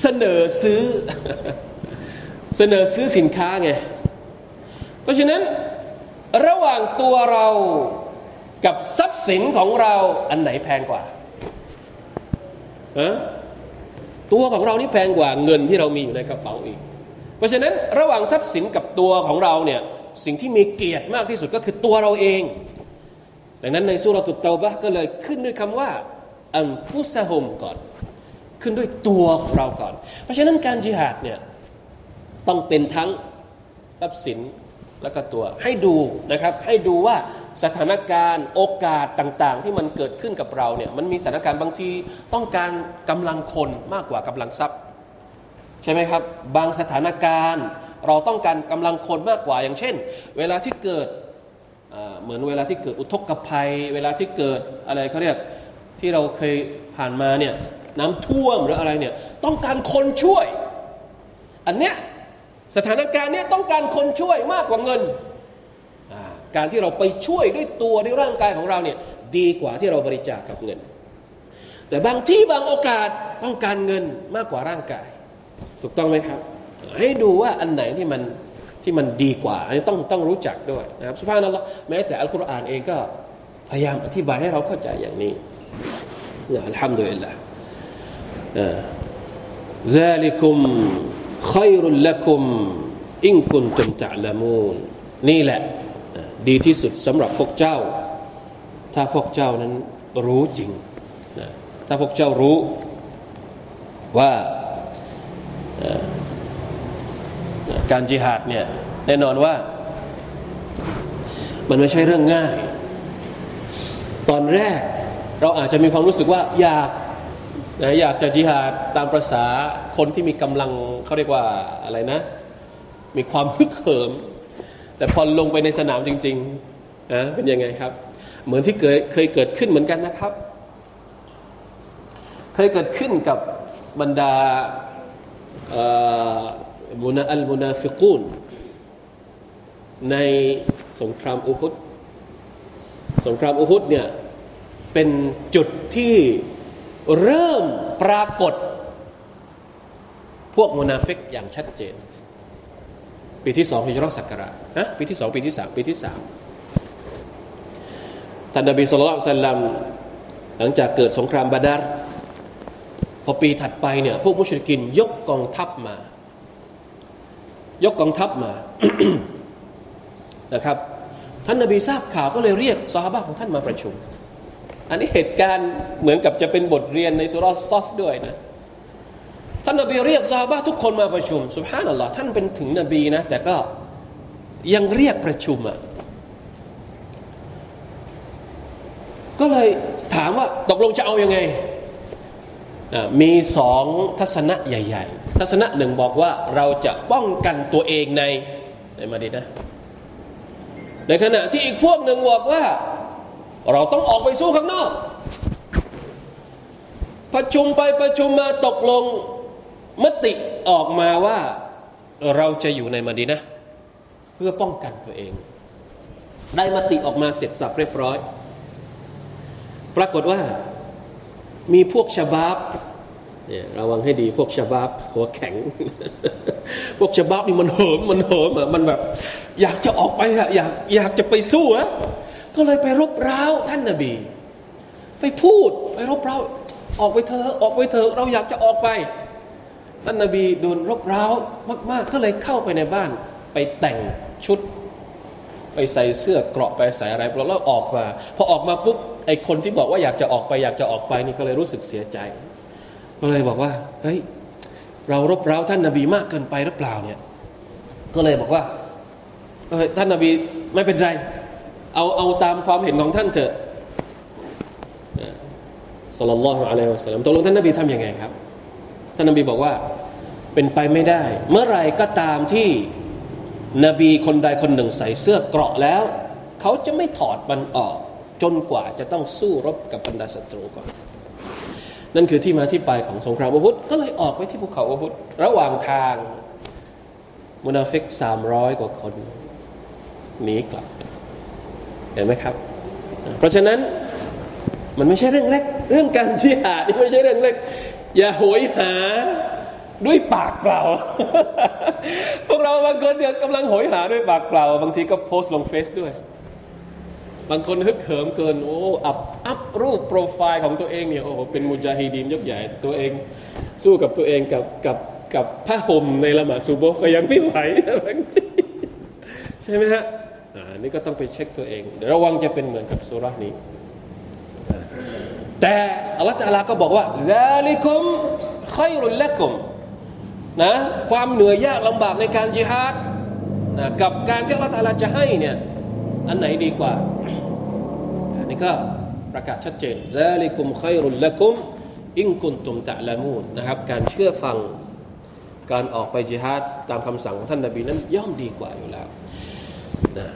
เสนอซื้อ เสนอซื้อสินค้าไง เพราะฉะนั้นระหว่างตัวเรากับทรัพย์สินของเราอันไหนแพงกว่าอะตัวของเรานี่แพงกว่าเงินที่เรามีอยู่ในกระเป๋าอีก เพราะฉะนั้นระหว่างทรัพย์สินกับตัวของเราเนี่ยสิ่งที่มีเกียรติมากที่สุดก็คือตัวเราเอง ดังนั้นในสุรตุเตาบะก็เลยขึ้นด้วยคำว่า อันฟุสฮุมก่อน ขึ้นด้วยตัวของเราก่อน เพราะฉะนั้นการจิหาดเนี่ยต้องเป็นทั้งทรัพย์สิน แล้วก็ตัวให้ดูนะครับ ให้ดูว่าสถานการณ์โอกาสต่างๆ ที่มันเกิดขึ้นกับเราเนี่ยมันมีสถานการณ์บางทีต้องการกำลังคนมากกว่ากำลังทรัพย์ ใช่ไหมครับ บางสถานการณ์เราต้องการกำลังคนมากกว่าอย่างเช่น เวลาที่เกิดเหมือนเวลาที่เกิดอุทกภัย เวลาที่เกิดอะไรเขาเรียกที่เราเคยผ่านมาเนี่ยน้ำท่วมหรืออะไรเนี่ยต้องการคนช่วย อันเนี้ย สถานการณ์เนี้ยต้องการคนช่วยมากกว่าเงิน การที่เราไปช่วยด้วยตัวด้วยร่างกายของเราเนี่ยดีกว่าที่เราบริจาคกับเงิน แต่บางที่บางโอกาสต้องการเงินมากกว่าร่างกาย ถูกต้องไหมครับ ให้ดูว่าอันไหนที่มันที่มันดีกว่าอันนี้ต้องต้องรู้จักด้วยนะครับสุภาพนั่นแหละแม้แต่อัลกุรอานเองก็พยายามอธิบายให้เราเข้าใจอย่างนี้นะอัลฮัมดุลิลละ ذلكم คอยรุลละคุมอิงกุนตุมตะละมูนนี่แหละ ดีที่สุดสำหรับพวกเจ้า ถ้าพวกเจ้านั้นรู้จริงถ้าพวกเจ้ารู้ว่าการจิหาดเนี่ยแน่นอนว่า มันไม่ใช่เรื่องง่าย ตอนแรกเราอาจจะมีความรู้สึกว่าอยาก นะอยากจะจิหาดตามประษาคนที่มีกำลังเขาเรียกว่าอะไรนะ มีความฮึกเหิม แต่พอลงไปในสนามจริงๆนะเป็นยังไงครับ เหมือนที่เคยเคยเกิดขึ้นเหมือนกันนะครับ เคยเกิดขึ้นกับบรรดามุนาอัลมุนาฟิกูนในสงครามอุฮุดสงครามอุฮุดเนี่ยเป็นจุดที่ เริ่มปรากฏ พวกมุนาฟิกอย่างชัดเจน ปีที่สองฮิจรัศักราฮะปีที่สองปีที่สามปีที่สามท่านนบีสุลต่านสัลลัมหลังจากเกิดสงครามบาดาร์พอปีถัดไปเนี่ยพวกมุชริกินยกกองทัพมา ยกกองทัพมานะครับท่านนบีทราบข่าวก็เลยเรียกสหาของท่านมาประชุม อันนี้เหตุการณ์เหมือนกับจะเป็นบทเรียนในสุรซอฟด้วยนะท่านนบีเรียกซาบะทุกคนมาประชุมสุภาพนัลลอฮ์ท่านเป็นถึงนบีนะ แต่ก็ยังเรียกประชุมอะก็เลยถามว่าตกลงจะเอาอยัางไง มีสองทัศนะใหญ่ ๆ ทัศนะหนึ่งบอกว่าเราจะป้องกันตัวเองในในมาดีนะ ในขณะที่อีกพวกหนึ่งบอกว่า เราต้องออกไปสู้ข้างนอก ประชุมไปประชุมมาตกลงมติออกมาว่าเราจะอยู่ในมดีนะเพื่อป้องกันตัวเอง ได้มติออกมาเสร็จสับเรียบร้อย ปรากฏว่ามีพวกชาบาบเนี่ยระวังให้ดีพวกชาบาบหัวแข็ง พวกชาบาบนี่มันเหิมมันเหิมอะมันแบบ อยากจะออกไปอะอยากอยากจะไปสู้อะ ก็เลยไปรบเร้าท่านนาบี ไปพูดไปรบเร้าออกไปเถอะออกไปเถอะเราอยากจะออกไป ท่านนาบีโดนรบเร้ามาก ๆ ก็เลยเข้าไปในบ้านไปแต่งชุด ไปใส่เสื้อเกราะไปใส่อะไรแล้วออกมาพอออกมาปุ๊บไอคนที่บอกว่าอยากจะออกไปอยากจะออกไปนี่ก็เลยรู้สึกเสียใจ ก็เลยบอกว่าเฮ้ยเรารบเร้าท่านนาบีมากเกินไปหรือเปล่าเนี่ย ก็เลยบอกว่าท่านนาบีไม่เป็นไร เอาเอาตามความเห็นของท่านเถอะสัลลัลลอฮุอะลัยฮิวะสัลลัมตกลงท่านนบีทำยังไงครับ ท่านนบีบอกว่าเป็นไปไม่ได้ เมื่อไรก็ตามที่นบีคนใดคนหนึ่งใส่เสื้อเกราะแล้ว เขาจะไม่ถอดมันออก จนกว่าจะต้องสู้รบกับบรรดาศัตรูก่อน นั่นคือที่มาที่ไปของสงครามอุฮุดก็เลยออกไปที่ภูเขาอุฮุดระหว่างทางมุนาฟิกสามร้อยกว่าคนหนีกลับ เห็นไหมครับ เพราะฉะนั้นมันไม่ใช่เรื่องเล็ก เรื่องการชี้หาดนี่ไม่ใช่เรื่องเล็ก อย่าโหยหาด้วยปากเปล่า พวกเราบางคนเนี่ยกำลังโหยหาด้วยปากเปล่า บางทีก็โพสต์ลงเฟซด้วย บางคนฮึกเหิมเกิน โอ้อัพอัพรูปโปรไฟล์ของตัวเองเนี่ย โอ้เป็นมุจาฮิดีนยกใหญ่ ตัวเอง สู้กับตัวเองกับกับกับผ้าห่มในละหมาดซูโบก็ยังไม่ไหวบางทีใช่ไหมฮะ อ่านี่ก็ต้องไปเช็คตัวเองเดี๋ยวระวังจะเป็นเหมือนกับสุรานี้ แต่อัลลอฮฺตะลาก็บอกว่าซาลิคุมขอยรุลละกุมนะความเหนื่อยยากลำบากในการจิฮาดนะกับการที่อัลลอฮฺตะลาจะให้เนี่ยอันไหนดีกว่าอันนี้ก็ประกาศชัดเจนซาลิคุมขอยรุลละกุมอิงกุนตุมตะละมูนนะครับการเชื่อฟังการออกไปจิฮาดตามคำสั่งของท่านนบีนั้นย่อมดีกว่าอยู่แล้วนะ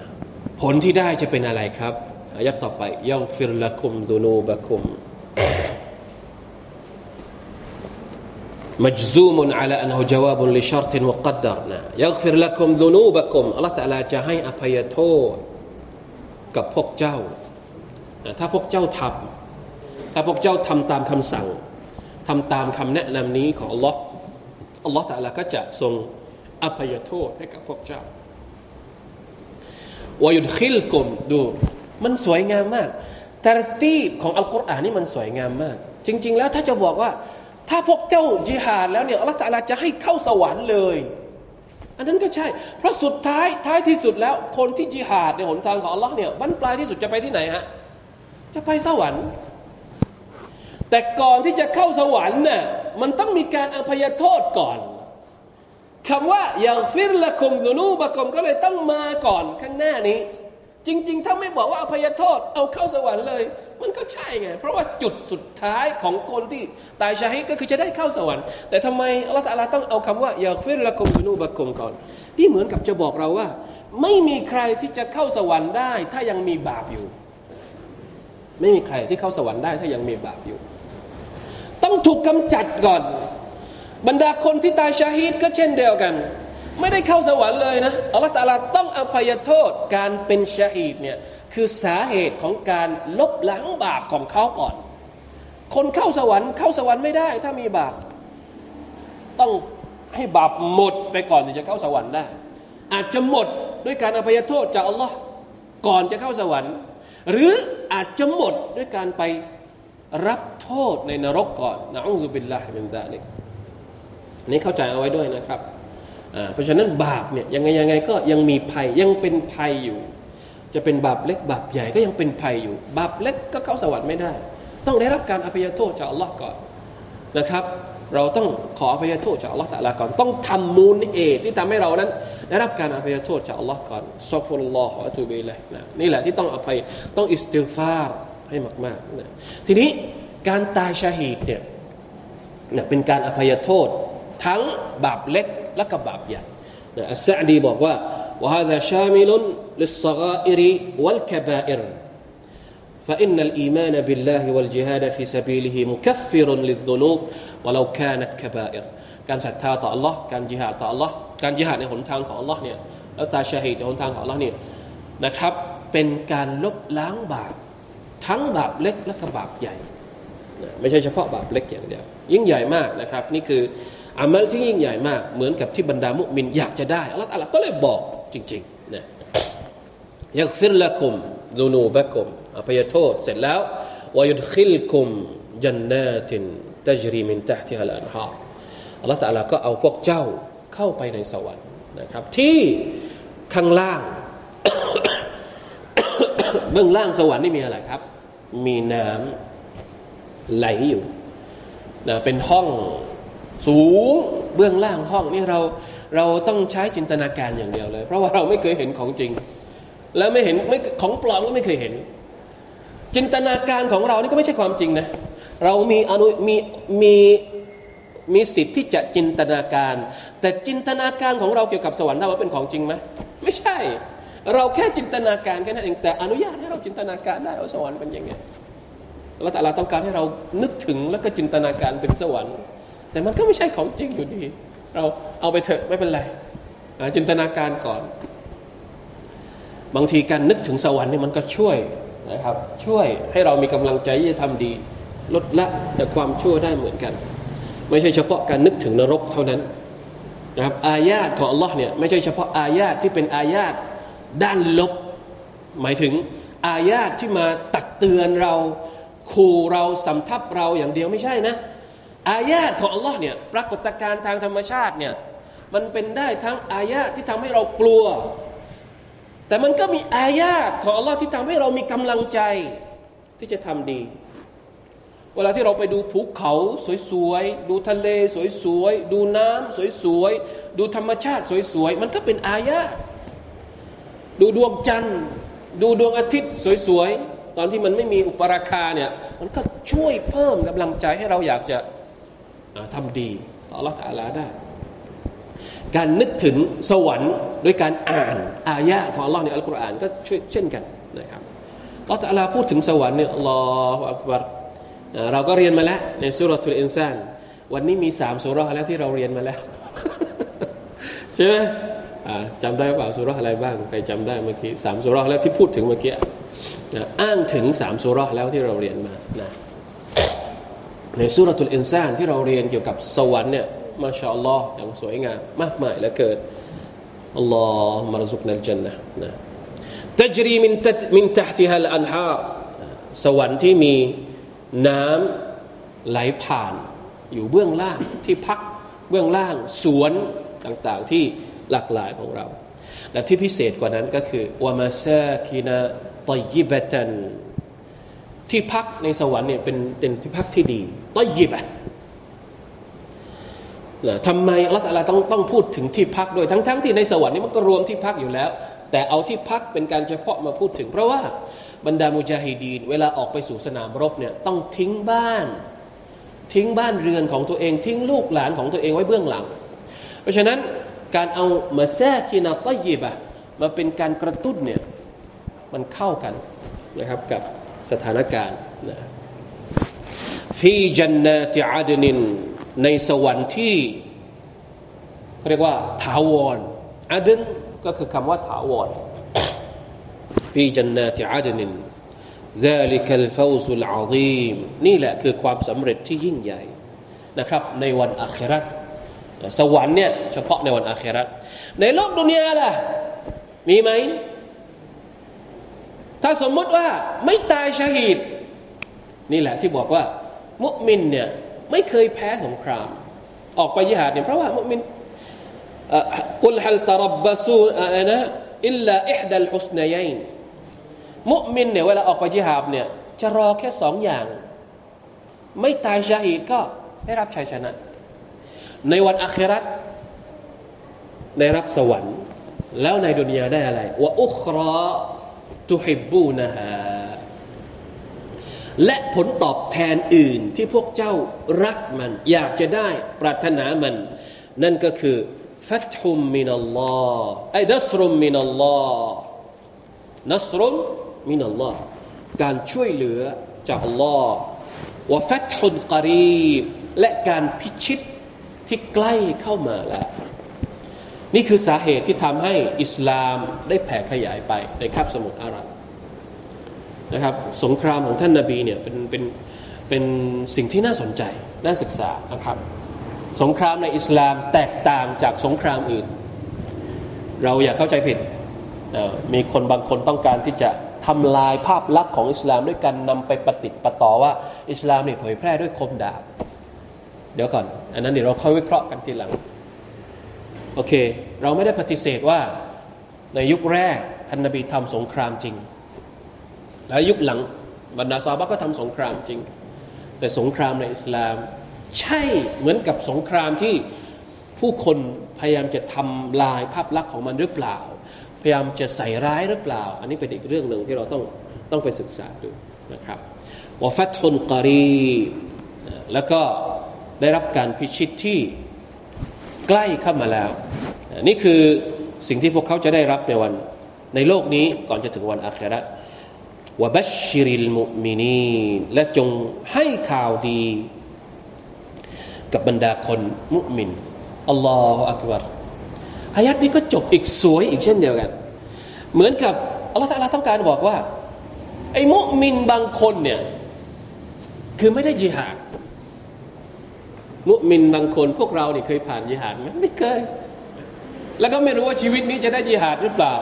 ผลที่ได้จะเป็นอะไรครับอายะต่อไปย่องฟิรละคุมดูนูบะคุมมัจซูมุนอัลอันฮุจาวาบุลิชาร์ตินวกัดดารนะยักฟิรละคุมดูนูบะคุมอัลลอฮฺตะลาจะให้อภัยโทษกับพวกเจ้า ถ้าพวกเจ้าทำถ้าพวกเจ้าทำตามคำสั่งทำตามคำแนะนำนี้ของอัลลอฮ์อัลลอฮ์แต่ละก็จะทรงอภัยโทษให้กับพวกเจ้า วายุดคิลกุมดู มันสวยงามมากตรตีบของอัลกุรอานนี่มันสวยงามมาก จริง ๆ แล้วถ้าจะบอกว่า ถ้าพวกเจ้าจิฮาดแล้วเนี่ยอัลลอฮฺตะลาจะให้เข้าสวรรค์เลย อันนั้นก็ใช่ เพราะสุดท้ายท้ายที่สุดแล้ว คนที่จิฮาดในหนทางของอัลลอฮ์เนี่ยวันปลายที่สุดจะไปที่ไหนฮะจะไปสวรรค์ แต่ก่อนที่จะเข้าสวรรค์น่ะมันต้องมีการอภัยโทษก่อน คำว่าอย่างฟิรละคมดูนูบะคมก็เลยต้องมาก่อนข้างหน้านี้ จริง ๆ ถ้าไม่บอกว่าอภัยโทษ เอาเข้าสวรรค์เลย มันก็ใช่ไง เพราะว่าจุดสุดท้ายของคนที่ตายชาฮิก็คือจะได้เข้าสวรรค์ แต่ทำไมอัลลอฮฺตะลาต้องเอาคำว่าอย่างฟิรละคมดูนูบะคมก่อนที่เหมือนกับจะบอกเราว่า ไม่มีใครที่จะเข้าสวรรค์ได้ ถ้ายังมีบาปอยู่ ไม่มีใครที่เข้าสวรรค์ได้ถ้ายังมีบาปอยู่ ต้องถูกกำจัดก่อน บรรดาคนที่ตายชาฮิดก็เช่นเดียวกัน ไม่ได้เข้าสวรรค์เลยนะอัลลอฮฺตาลาต้องอภัยโทษการเป็นชาฮิดเนี่ยคือสาเหตุของการลบล้างบาปของเขาก่อน คนเข้าสวรรค์เข้าสวรรค์ไม่ได้ถ้ามีบาปต้องให้บาปหมดไปก่อนถึงจะเข้าสวรรค์ได้ อาจจะหมดด้วยการอภัยโทษจากอัลลอฮ์ก่อนจะเข้าสวรรค์ หรืออาจจะหมดด้วยการไปรับโทษในนรกก่อน نعوذ بالله من ذلك นี่เข้าใจเอาไว้ด้วยนะครับเพราะฉะนั้นบาปเนี่ยยังไงยังไงก็ยังมีภัยยังเป็นภัยอยู่ จะเป็นบาปเล็กบาปใหญ่ก็ยังเป็นภัยอยู่ บาปเล็กก็เข้าสวรรค์ไม่ได้ ต้องได้รับการอภัยโทษจากอัลลอฮ์ก่อนนะครับ เราต้องขออภัยโทษจากอัลลอฮ์ตะอาลาก่อน ต้องทำมูลเหตุที่ทำให้เรานั้น ได้รับการอภัยโทษจากอัลลอฮ์ก่อนซอฟุลลอฮ์วะตูบิเลยนะนี่แหละที่ต้องอภัยต้องอิสติฟาร์ให้มากๆนะทีนี้การตายชาฮีดเนี่ยเป็นการอภัยโทษ ทั้งบาปเล็กและก็บาปใหญ่อัสซาดีบอกว่า وهذا شامل للصغائر والكبائر فإن الإيمان بالله والجهاد في سبيله مكفر للذنوب ولو كانت كبائر การศรัทธาต่อ Allah การจิฮาดต่อ Allah การจิฮาดในหนทางของ Allah เนี่ยแล้วตาชาฮิดในหนทางของ Allah เนี่ยนะครับเป็นการลบล้างบาปทั้งบาปเล็กและก็บาปใหญ่ไม่ใช่เฉพาะบาปเล็กอย่างเดียวยิ่งใหญ่มากนะครับนี่คือ อามัลที่ยิ่งใหญ่มาก เหมือนกับที่บรรดามุมินอยากจะได้อัลลอฮฺก็เลยบอกจริงๆนะยักฟิรละคุมดูนูบะคุมอภัยโทษเสร็จแล้ววายุดขิลคุมจันนาตินตัจรีมินตะที่ฮัลอันฮาอัลลอฮฺก็เอาพวกเจ้าเข้าไปในสวรรค์นะครับ ที่ข้างล่าง เบื้องล่างสวรรค์นี่มีอะไรครับ มีน้ำไหลอยู่นะเป็นห้อง สูงเบื้องล่างห้องนี่เราเราต้องใช้จินตนาการอย่างเดียวเลย เพราะว่าเราไม่เคยเห็นของจริง แล้วไม่เห็นไม่ของปลอมก็ไม่เคยเห็น จินตนาการของเรานี่ก็ไม่ใช่ความจริงนะเรามีอนุมีมีมีสิทธิ์ที่จะจินตนาการ แต่จินตนาการของเราเกี่ยวกับสวรรค์เราว่าเป็นของจริงไหมไม่ใช่ เราแค่จินตนาการแค่นั้นเองแต่อนุญาตให้เราจินตนาการได้ว่าสวรรค์เป็นยังไงแล้วแต่เราต้องการให้เรานึกถึงแล้วก็จินตนาการถึงสวรรค์ แต่มันก็ไม่ใช่ของจริงอยู่ดี เราเอาไปเถอะไม่เป็นไรจินตนาการก่อน บางทีการนึกถึงสวรรค์นี่มันก็ช่วยนะครับ ช่วยให้เรามีกำลังใจที่จะทำดี ลดละจากความชั่วได้เหมือนกัน ไม่ใช่เฉพาะการนึกถึงนรกเท่านั้นนะครับอายาตของ Allah เนี่ยไม่ใช่เฉพาะอายาตที่เป็นอายาตด้านลบ หมายถึงอายาตที่มาตักเตือนเราขู่เราสำทับเราอย่างเดียวไม่ใช่นะ อายาตของ Allah เนี่ยปรากฏการณ์ทางธรรมชาติเนี่ยมันเป็นได้ทั้งอายาตที่ทำให้เรากลัว แต่มันก็มีอายาตของ Allah ที่ทำให้เรามีกำลังใจที่จะทำดี เวลาที่เราไปดูภูเขาสวยๆ ดูทะเลสวยๆ ดูน้ำสวยๆ ดูธรรมชาติสวยๆ มันก็เป็นอายะดูดวงจันทร์ ดูดวงอาทิตย์สวยๆ ตอนที่มันไม่มีอุปราคาเนี่ยมันก็ช่วยเพิ่มกำลังใจให้เราอยากจะ ทำดีต่อละตาลาได้ การนึกถึงสวรรค์ด้วยการอ่านอายะของอัลลอฮ์ในอัลกุรอานก็ช่วยเช่นกันนะครับอัลลอฮ์ตาลาพูดถึงสวรรค์เนี่ยอัลลอฮฺอักบารเราก็เรียนมาแล้วในสุรทูลอินซานวันนี้มีสามสุรแล้วที่เราเรียนมาแล้ว ใช่ไหมจำได้เปล่าสุรอะไรบ้างใครจำได้เมื่อกี้สามสุรแล้วที่พูดถึงเมื่อกี้อ้างถึงสามซูเราะฮ์แล้วที่เราเรียนมานะ ในسورة الإنسان ที่เราเรียนเกี่ยวกับสวรรค์เนี่ยما شاء الله อย่างสวยงามมากมายเหลือเกินاللهم ارزقنا الجنة นะ تجري من تحتها من تحتها الأنهار สวรรค์ที่มีน้ำไหลผ่าน อยู่เบื้องล่างที่พักเบื้องล่างสวนต่างๆที่หลากหลายของเรา และที่พิเศษกว่านั้นก็คือวามาซาคินาตยิบตัน ที่พักในสวรรค์เนี่ยเป็นเป็นที่พักที่ดีต้อยยิบอะทำไมอัลลอฮฺต้องต้องพูดถึงที่พักด้วยทั้งๆทที่ในสวรรค์นี่มันก็รวมที่พักอยู่แล้ว แต่เอาที่พักเป็นการเฉพาะมาพูดถึง เพราะว่าบรรดามุจาฮิดีนเวลาออกไปสู่สนามรบเนี่ยต้องทิ้งบ้าน ทิ้งบ้านเรือนของตัวเองทิ้งลูกหลานของตัวเองไว้เบื้องหลัง เพราะฉะนั้นการเอามาแทรกกินาต้ยิบะมาเป็นการกระตุ้นเนี่ยมันเข้ากันนะครับกับ สถานการณ์นะฟีจันนาติอาดนินในสวรรค์ที่เรียกว่าถาวรอาดนก็คือคำว่าถาวร في جنات عدن ذلك الفوز العظيم นี่แหละคือความสำเร็จที่ยิ่งใหญ่นะครับในวันอาคราตสวรรค์เนี่ยเฉพาะในวันอาคราตในโลกดุนยาล่ะมีไหม ถ้าสมมุติว่าไม่ตายชาฮิดนี่แหละที่บอกว่า มุมินเนี่ยไม่เคยแพ้สงคราม ออกไปยิหาดเนี่ยเพราะว่ามุมินกุลฮัลตรับบสูอะไรนะอิลลาอิฮดัลฮุสนยัยนมุมินเนี่ยเวลาออกไปจิฮาบเนี่ยจะรอแค่สองอย่าง ไม่ตายชาฮีดก็ได้รับชัยชนะ ในวันอัคราตได้รับสวรรค์ แล้วในดุนยาได้อะไรว่าอุครา ตุฮิบูนะฮะและผลตอบแทนอื่นที่พวกเจ้ารักมัน อยากจะได้ปรารถนามัน นั่นก็คือฟัตฮุมมินัลลอฮ์ไอ้นัสรุมมินัลลอฮ์นัสรุมมินัลลอฮ์การช่วยเหลือจากอัลลอฮ์วฟัตฮุนกรีบและการพิชิตที่ใกล้เข้ามาแล้ว นี่คือสาเหตุที่ทำให้อิสลามได้แผ่ขยายไปในคาบสมุทรอาหรับนะครับ สงครามของท่านนาบีเนี่ยเป็นเป็นเป็นสิ่งที่น่าสนใจน่าศึกษานะครับ สงครามในอิสลามแตกต่างจากสงครามอื่น เราอย่าเข้าใจผิด มีคนบางคนต้องการที่จะทำลายภาพลักษณ์ของอิสลามด้วยการนำไปปฏิติปต่อว่าอิสลามเนี่ยเผยแพร่ด้วยคมดาบ เดี๋ยวก่อน อันนั้นเดี๋ยวเราค่อยวิเคราะห์กันทีหลัง โอเค เราไม่ได้ปฏิเสธว่าในยุคแรกท่านนบีทำสงครามจริง และยุคหลังบรรดาซาบะก็ทำสงครามจริง แต่สงครามในอิสลาม ใช่เหมือนกับสงครามที่ผู้คนพยายามจะทำลายภาพลักษณ์ของมันหรือเปล่า พยายามจะใส่ร้ายหรือเปล่า อันนี้เป็นอีกเรื่องหนึ่งที่เราต้องต้องไปศึกษาดูนะครับวาฟัตฮุนกรีแล้วก็ได้รับการพิชิตที่ ใกล้เข้ามาแล้ว นี่คือสิ่งที่พวกเขาจะได้รับในวัน ในโลกนี้ก่อนจะถึงวันอาคราตวบัชชิริลมุมินีและจงให้ข่าวดี กับบรรดาคนมุมินอัลลอฮฺอักบารอายัดนี้ก็จบอีกสวยอีกเช่นเดียวกัน เหมือนกับอัลลอฮฺตาลาต้องการบอกว่า ไอ้มุมินบางคนเนี่ย คือไม่ได้ยิฮาด มุมินบางคนพวกเราเนี่ยเคยผ่านยิหาดไหมไม่เคย แล้วก็ไม่รู้ว่าชีวิตนี้จะได้ยิหาดหรือเปล่า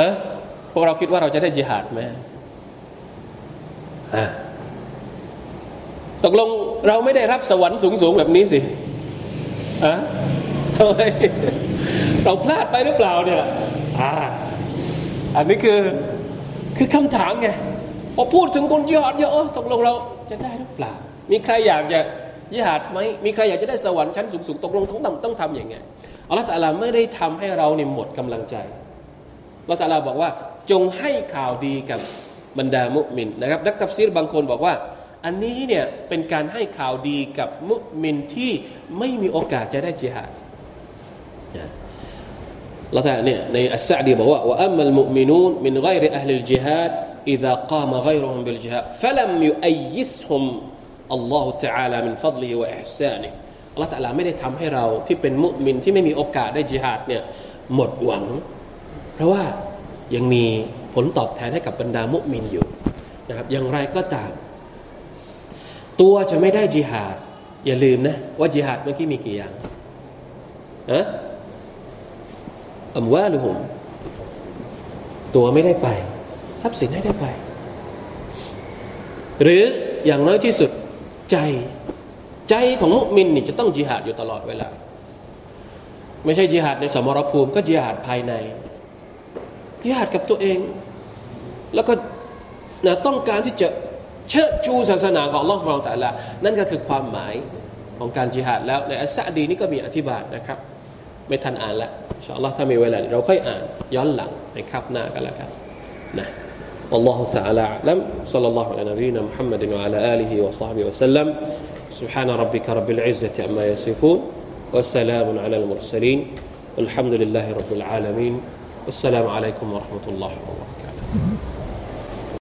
ฮะพวกเราคิดว่าเราจะได้ยิหาดไหมตกลงเราไม่ได้รับสวรรค์สูงๆแบบนี้สิอะทำไมเราพลาดไปหรือเปล่าเนี่ยอ่าอันนี้คือคือคำถามไงพอพูดถึงคนยิหาดเยอะตกลงเราจะได้หรือเปล่า มีใครอยากจะยิหาดไหมมีใครอยากจะได้สวรรค์ชั้นสูงๆตกลงต้องทำต้องทำอย่างไงอัลลอฮฺตะลาไม่ได้ทำให้เราเนี่ยหมดกำลังใจอัลลอฮฺตะลาบอกว่า จงให้ข่าวดีกับบรรดามุมินนะครับนักตัฟซีรบางคนบอกว่า อันนี้เนี่ยเป็นการให้ข่าวดีกับมุมินที่ไม่มีโอกาสจะได้จิฮาดเราแต่เนี่ยในอัสซาดีบอกว่าว่าอัมมัลมุมินูนมินไกรอัลลจิฮาด إذا قام غيرهم بالجهاد فلم يؤيسهم الله تعالى من فضله وإحسانه อัลลอฮฺตะลาไม่ได้ทำให้เราที่เป็นมุมินที่ไม่มีโอกาสได้จิฮาดเนี่ยหมดหวัง เพราะว่ายังมีผลตอบแทนให้กับบรรดามุมินอยู่นะครับอย่างไรก็ตาม ตัวจะไม่ได้จิฮาดอย่าลืมนะว่าจิฮาดเมื่อกี้มีกี่อย่างอะอัมวาลุฮุมตัวไม่ได้ไป ทรัพย์สินให้ได้ไป หรืออย่างน้อยที่สุด ใจ ใจของมุมินนี่จะต้องจิหาดอยู่ตลอดเวลา ไม่ใช่จิหาดในสมรภูมิ ก็จิหาดภายในจิหาดกับตัวเอง แล้วก็นะต้องการที่จะเชิดชูศาสนาของลอสมองแต่ละนั่นก็คือความหมายของการจิหาดแล้วในอัสซาดีนี่ก็มีอธิบายนะครับ ไม่ทันอ่านล้วอินชาอัลลอฮ์ถ้ามีเวลาเราค่อยอ่านย้อนหลังในคาบหน้ากันแล้วกันนะ والله تعالى أعلم. صلى الله على نبينا محمد وعلى آله وصحبه وسلم. سبحان ربك رب العزة عما يصفون والسلام على المرسلين. والحمد لله رب العالمين. والسلام عليكم ورحمة الله وبركاته.